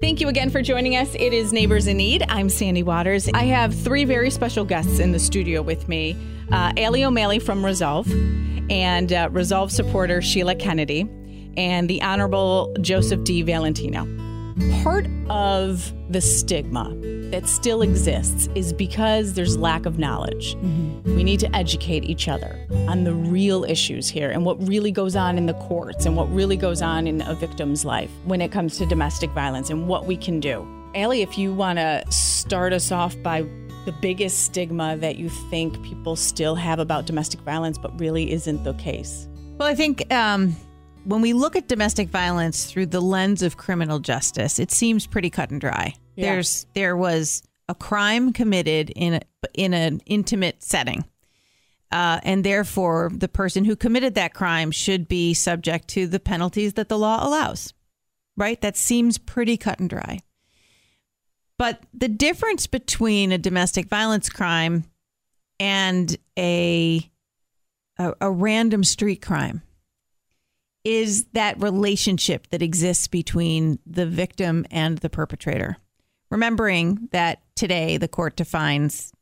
Thank you again for joining us. It is Neighbors in Need. I'm Sandy Waters. I have three very special guests in the studio with me uh, Alli O'Malley from Resolve, and uh, Resolve supporter Sheila Kennedy, and the Honorable Joseph D. Valentino. Part of the stigma that still exists is because there's lack of knowledge. Mm-hmm. We need to educate each other on the real issues here and what really goes on in the courts and what really goes on in a victim's life when it comes to domestic violence and what we can do. Alli, if you want to start us off by the biggest stigma that you think people still have about domestic violence, but really isn't the case. Well, I think um, when we look at domestic violence through the lens of criminal justice, it seems pretty cut and dry. Yeah. There's there was a crime committed in a, in an intimate setting. Uh, and therefore, the person who committed that crime should be subject to the penalties that the law allows. Right? That seems pretty cut and dry. But the difference between a domestic violence crime and a, a, a random street crime is that relationship that exists between the victim and the perpetrator remembering that today the court defines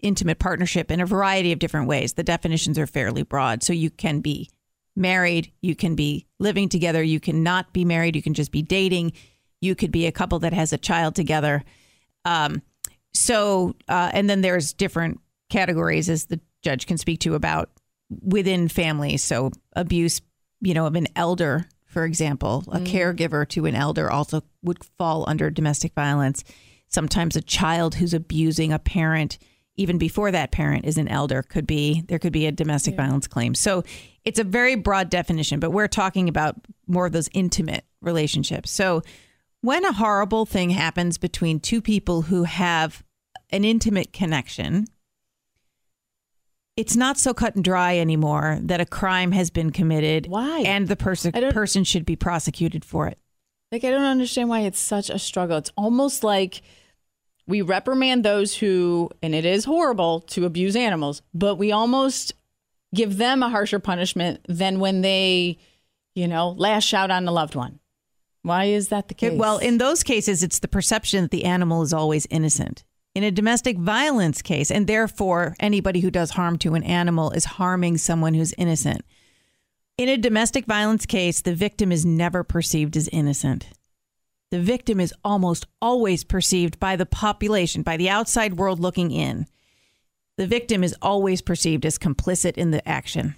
intimate partnership in a variety of different ways. The definitions are fairly broad. So you can be married, you can be living together, you can not be married, you can just be dating, you could be a couple that has a child together. Um, so, uh, and then there's different categories as the judge can speak to about within families. So abuse, you know, of an elder for example, a mm. caregiver to an elder also would fall under domestic violence. Sometimes a child who's abusing a parent, even before that parent is an elder, could be there could be a domestic yeah. violence claim. So it's a very broad definition, but we're talking about more of those intimate relationships. So when a horrible thing happens between two people who have an intimate connection, it's not so cut and dry anymore that a crime has been committed. Why? And the person person should be prosecuted for it. Like I don't understand why it's such a struggle. It's almost like we reprimand those who and it is horrible to abuse animals, but we almost give them a harsher punishment than when they, you know, lash out on the loved one. Why is that the case? Well, in those cases it's the perception that the animal is always innocent in a domestic violence case, and therefore anybody who does harm to an animal is harming someone who's innocent. In a domestic violence case, the victim is never perceived as innocent. The victim is almost always perceived by the population, by the outside world looking in. The victim is always perceived as complicit in the action.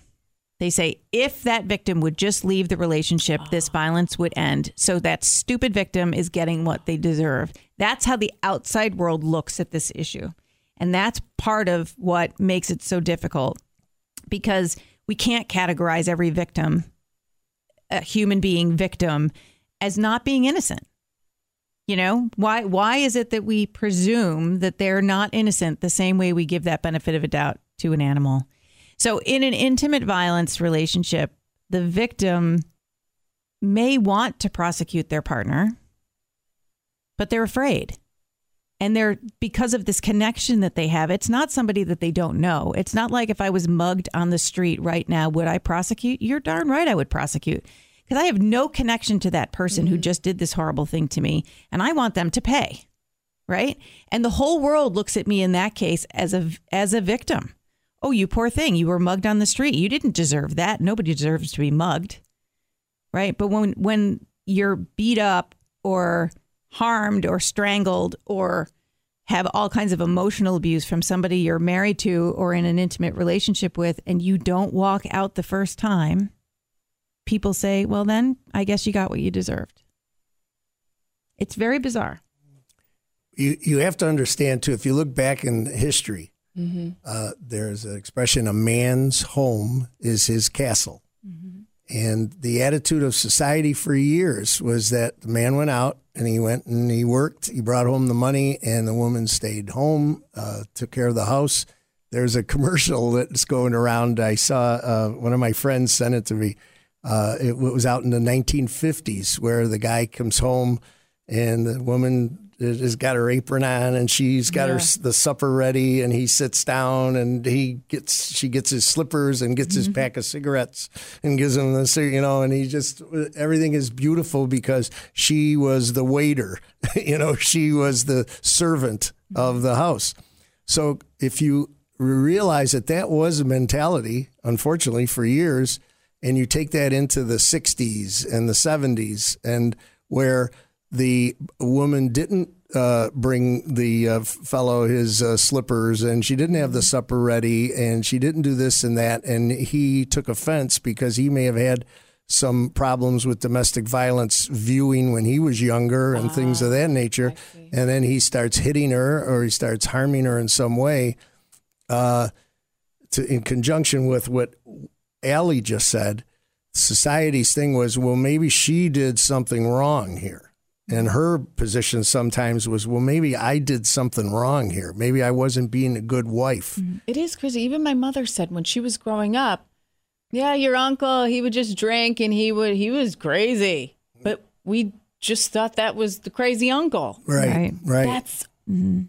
They say if that victim would just leave the relationship, this violence would end. So that stupid victim is getting what they deserve. That's how the outside world looks at this issue. And that's part of what makes it so difficult because we can't categorize every victim, a human being victim, as not being innocent. You know, why why is it that we presume that they're not innocent the same way we give that benefit of a doubt to an animal? So, in an intimate violence relationship, the victim may want to prosecute their partner, but they're afraid. And they're because of this connection that they have, it's not somebody that they don't know. It's not like if I was mugged on the street right now, would I prosecute? You're darn right I would prosecute. Because I have no connection to that person mm-hmm. who just did this horrible thing to me, and I want them to pay. Right? And the whole world looks at me in that case as a as a victim oh, you poor thing, you were mugged on the street. You didn't deserve that. Nobody deserves to be mugged. Right? But when when you're beat up or harmed or strangled or have all kinds of emotional abuse from somebody you're married to or in an intimate relationship with and you don't walk out the first time, people say, well, then I guess you got what you deserved. It's very bizarre. You, you have to understand, too, if you look back in history, Mm-hmm. Uh, there's an expression: "A man's home is his castle," mm-hmm. and the attitude of society for years was that the man went out and he went and he worked, he brought home the money, and the woman stayed home, uh, took care of the house. There's a commercial that's going around. I saw uh, one of my friends sent it to me. Uh, it was out in the 1950s where the guy comes home and the woman has got her apron on and she's got Yeah. her the supper ready and he sits down and he gets she gets his slippers and gets his mm-hmm. pack of cigarettes and gives him the you know and he just uh, everything is beautiful because she was the waiter you know she was the servant of the house so if you realize that that was a mentality unfortunately for years and you take that into the 60s and the 70s and where the woman didn't uh, bring the uh, fellow his uh, slippers and she didn't have the supper ready and she didn't do this and that and he took offense because he may have had some problems with domestic violence viewing when he was younger and things of that nature. And then he starts hitting her or he starts harming her in some way uh, to, in conjunction with what Alli just said, society's thing was, well, maybe she did something wrong here. And her position sometimes was, well, maybe I did something wrong here. Maybe I wasn't being a good wife. Mm-hmm. It is crazy. Even my mother said when she was growing up, yeah, your uncle, he would just drink and he would he was crazy. But we just thought that was the crazy uncle. Right. Right. Right. That's mm-hmm.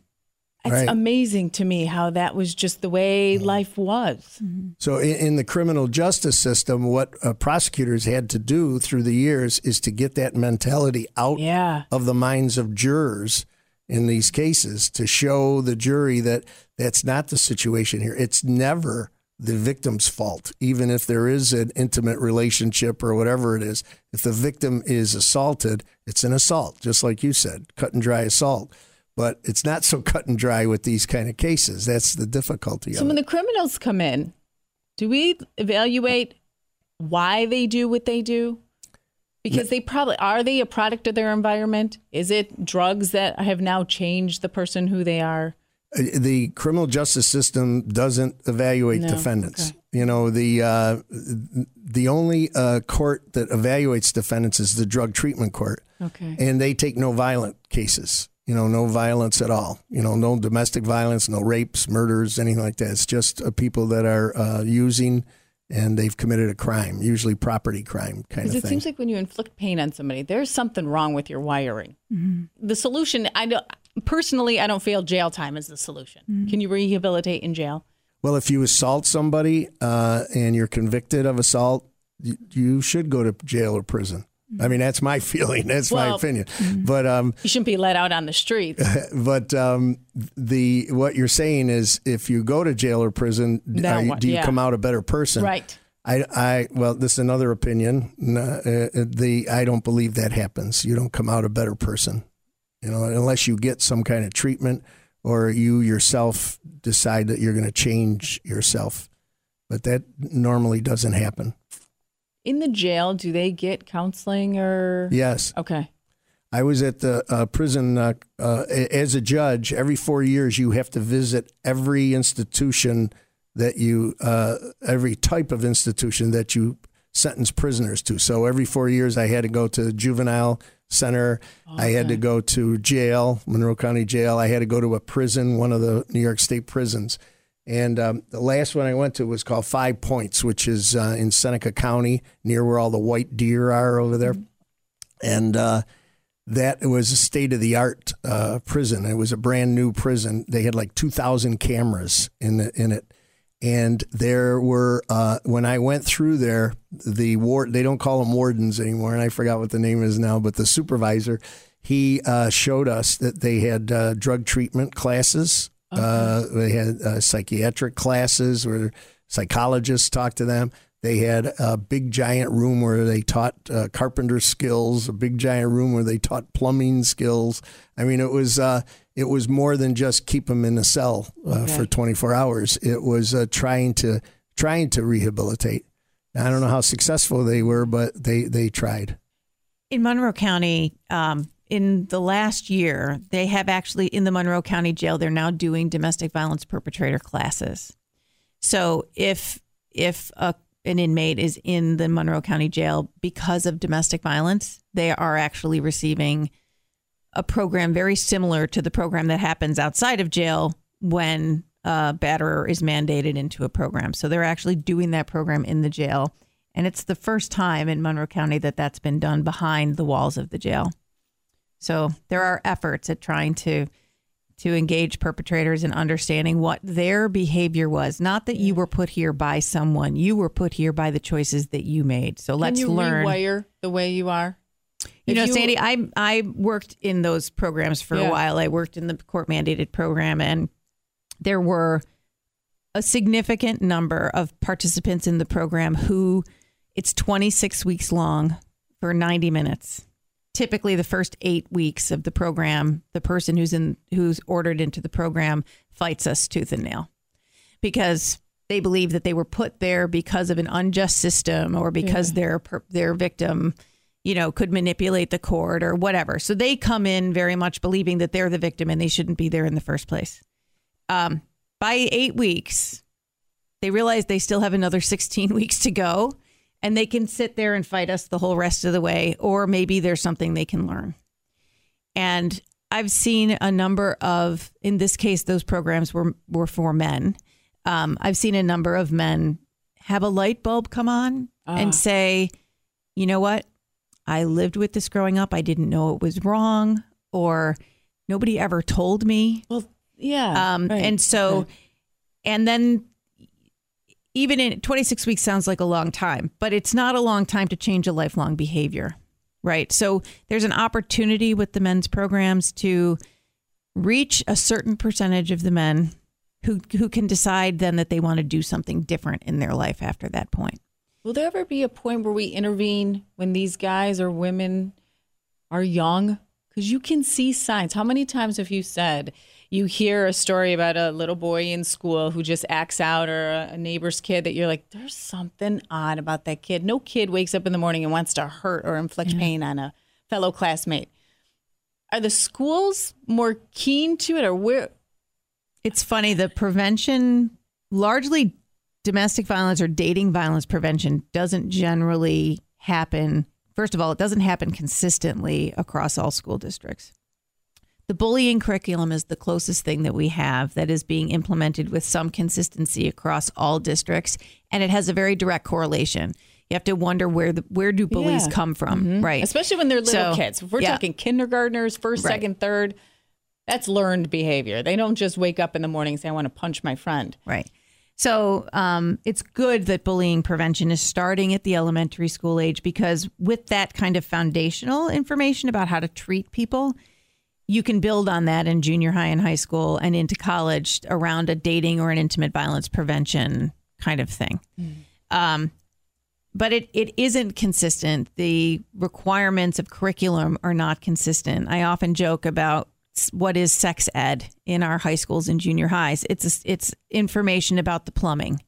It's Right. amazing to me how that was just the way life was. So, in, in the criminal justice system, what uh, prosecutors had to do through the years is to get that mentality out Yeah. of the minds of jurors in these cases to show the jury that that's not the situation here. It's never the victim's fault, even if there is an intimate relationship or whatever it is. If the victim is assaulted, it's an assault, just like you said, cut and dry assault. But it's not so cut and dry with these kind of cases. That's the difficulty So of when it. the criminals come in, do we evaluate why they do what they do? Because they probably are they a product of their environment? Is it drugs that have now changed the person who they are? Uh, the criminal justice system doesn't evaluate No, defendants. okay. You know, the uh, the only uh, court that evaluates defendants is the drug treatment court, Okay. and they take no violent cases. You know, no violence at all. You know, no domestic violence, no rapes, murders, anything like that. It's just uh, people that are uh, using and they've committed a crime, usually property crime kind Because of it seems like when you inflict pain on somebody, there's something wrong with your wiring. The solution, I don't personally, I don't feel jail time is the solution. Can you rehabilitate in jail? Well, if you assault somebody uh, and you're convicted of assault, you, you should go to jail or prison. I mean, that's my feeling. That's my opinion. But um, You shouldn't be let out on the streets. but um, the what you're saying is, if you go to jail or prison, d- Now are you- do you Yeah. come out a better person? right. I, I well, this is another opinion. Uh, the I don't believe that happens. You don't come out a better person, you know, unless you get some kind of treatment or you yourself decide that you're going to change yourself. But that normally doesn't happen. In the jail, do they get counseling or? Yes, Okay. I was at the uh, prison uh, uh, as a judge. Every four years, you have to visit every institution that you, uh, every type of institution that you sentence prisoners to. So every four years, I had to go to juvenile center. I had to go to jail, Monroe County Jail. I had to go to a prison, one of the New York State prisons. And um, the last one I went to was called Five Points, which is uh, in Seneca County, near where all the white deer are over there. And uh, that was a state of the art uh, prison. It was a brand new prison. They had like 2,000 cameras in, the, in it. And there were, uh, when I went through there, the ward, they don't call them wardens anymore, and I forgot what the name is now, but the supervisor, he uh, showed us that they had uh, drug treatment classes. Uh, they had uh, psychiatric classes where psychologists talked to them. They had a big giant room where they taught uh, carpenter skills, a big giant room where they taught plumbing skills. I mean, it was uh, it was more than just keep them in a cell uh, for 24 hours. It was uh, trying to trying to rehabilitate. I don't know how successful they were, but they they tried. In Monroe County, um, in the last year, they have actually in the Monroe County Jail, they're now doing domestic violence perpetrator classes. So if if a, an inmate is in the Monroe County Jail because of domestic violence, they are actually receiving a program very similar to the program that happens outside of jail when a batterer is mandated into a program. So they're actually doing that program in the jail. And it's the first time in Monroe County that that's been done behind the walls of the jail. So there are efforts at trying to to engage perpetrators in understanding what their behavior was. Not that you were put here by someone, you were put here by the choices that you made. So let's Can you learn. rewire the way you are? You If know, Sandy, I I worked in those programs for Yeah. a while. I worked in the court mandated program, and there were a significant number of participants in the program who it's 26 weeks long for 90 minutes. Typically, the first eight weeks of the program, the person who's in who's ordered into the program fights us tooth and nail because they believe that they were put there because of an unjust system or because their their victim you know could manipulate the court or whatever. So they come in very much believing that they're the victim and they shouldn't be there in the first place. Um, by eight weeks they realize they still have another 16 weeks to go and they can sit there and fight us the whole rest of the way or maybe there's something they can learn and I've seen a number of, in this case, those programs were were for men. Um, I've seen a number of men have a light bulb come on and say, you know what? I lived with this growing up. I didn't know it was wrong, or nobody ever told me. well, yeah, Um, right. And so, and then even in 26 weeks sounds like a long time, but it's not a long time to change a lifelong behavior, right? So there's an opportunity with the men's programs to reach a certain percentage of the men who who can decide then that they want to do something different in their life after that point. Will there ever be a point where we intervene when these guys or women are young? Because you can see signs. How many times have you said you hear a story about a little boy in school who just acts out or a neighbor's kid that you're like, there's something odd about that kid? No kid wakes up in the morning and wants to hurt or inflict pain on a fellow classmate. Are the schools more keen to it or where? It's funny, the prevention, largely domestic violence or dating violence prevention, doesn't generally happen. First of all, it doesn't happen consistently across all school districts. The bullying curriculum is the closest thing that we have that is being implemented with some consistency across all districts, and it has a very direct correlation. You have to wonder where the where do bullies Yeah. come from, right? Especially when they're little So, kids. If we're yeah. talking kindergartners, first, Right. second, third, that's learned behavior. They don't just wake up in the morning and say, I want to punch my friend. Right. So um, it's good that bullying prevention is starting at the elementary school age because with that kind of foundational information about how to treat people, you can build on that in junior high and high school and into college around a dating or an intimate violence prevention kind of thing. Um, but it, it isn't consistent. The requirements of curriculum are not consistent. I often joke about what is sex ed in our high schools and junior highs. It's it's information about the plumbing,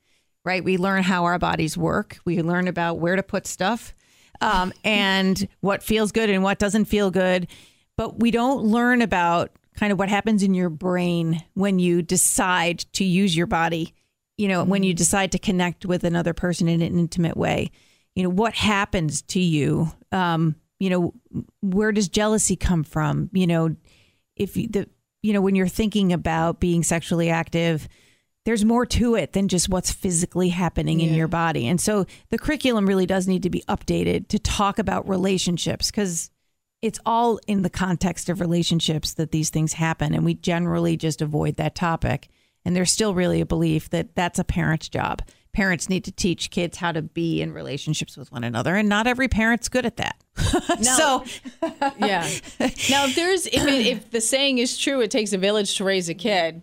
right? We learn how our bodies work. We learn about where to put stuff, um, and what feels good and what doesn't feel good. But we don't learn about kind of what happens in your brain when you decide to use your body you know, when you decide to connect with another person in an intimate way, you know, what happens to you? Um, you know, where does jealousy come from? You know, if you, the, you know, when you're thinking about being sexually active, there's more to it than just what's physically happening in your body. And so the curriculum really does need to be updated to talk about relationships because it's all in the context of relationships that these things happen. And we generally just avoid that topic. And there's still really a belief that that's a parent's job. Parents need to teach kids how to be in relationships with one another, and not every parent's good at that. so, Yeah. now, if there's if it, if the saying is true, it takes a village to raise a kid.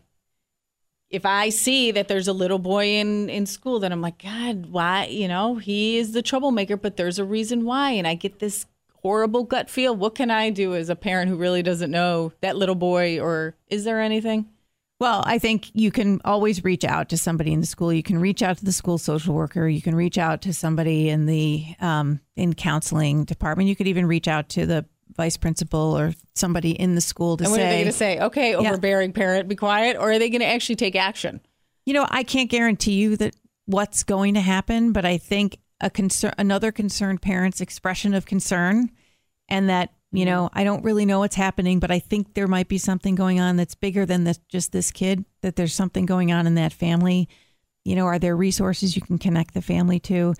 If I see that there's a little boy in in school, then I'm like, God, why? You know, he is the troublemaker, but there's a reason why, and I get this horrible gut feel. What can I do as a parent who really doesn't know that little boy, or is there anything? Well, I think you can always reach out to somebody in the school. You can reach out to the school social worker. You can reach out to somebody in the um, in counseling department. You could even reach out to the vice principal or somebody in the school to And what are they going to say? Okay, overbearing parent, be quiet, or are they going to actually take action? you know, I can't guarantee you that what's going to happen, but I think a concern, another concerned parent's expression of concern, and that you know, I don't really know what's happening, but I think there might be something going on that's bigger than this, just this kid. That there's something going on in that family. You know, are there resources you can connect the family to?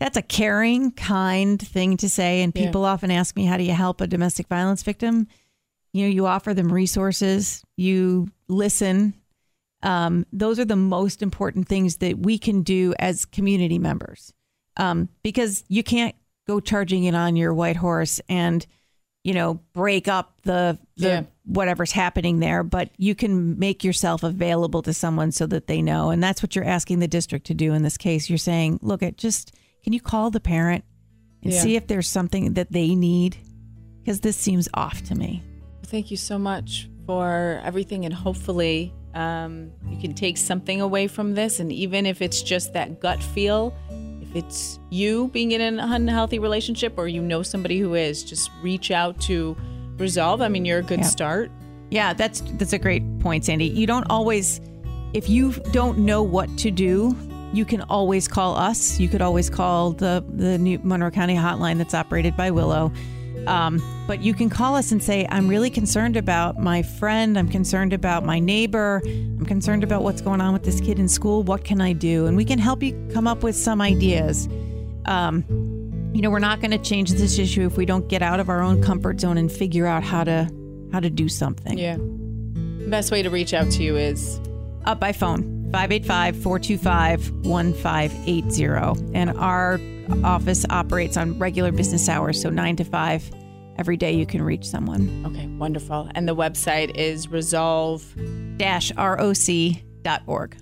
That's a caring, kind thing to say, and Yeah. people often ask me, "How do you help a domestic violence victim?" You know, you offer them resources, you listen. Um, those are the most important things that we can do as community members um, because you can't go charging in on your white horse and you know break up the, the Yeah. whatever's happening there but you can make yourself available to someone so that they know and that's what you're asking the district to do in this case you're saying look at just can you call the parent and Yeah. see if there's something that they need because this seems off to me Thank you so much for everything, and hopefully, um, you can take something away from this. And even if it's just that gut feel, it's you being in an unhealthy relationship or you know somebody who is, just reach out to Resolve. I mean, you're a good Yeah. start. Yeah, that's that's a great point, Sandy. You don't always if you don't know what to do, you can always call us. You could always call the the new Monroe County hotline that's operated by Willow. Um, but you can call us and say, I'm really concerned about my friend. I'm concerned about my neighbor. I'm concerned about what's going on with this kid in school. What can I do? And we can help you come up with some ideas. Um, you know, we're not going to change this issue if we don't get out of our own comfort zone and figure out how to how to do something. Yeah. Best way to reach out to you is up by phone 585-425-1580 and our office operates on regular business hours so 9 to 5 every day you can reach someone okay, wonderful. And the website is resolve. dash roc.org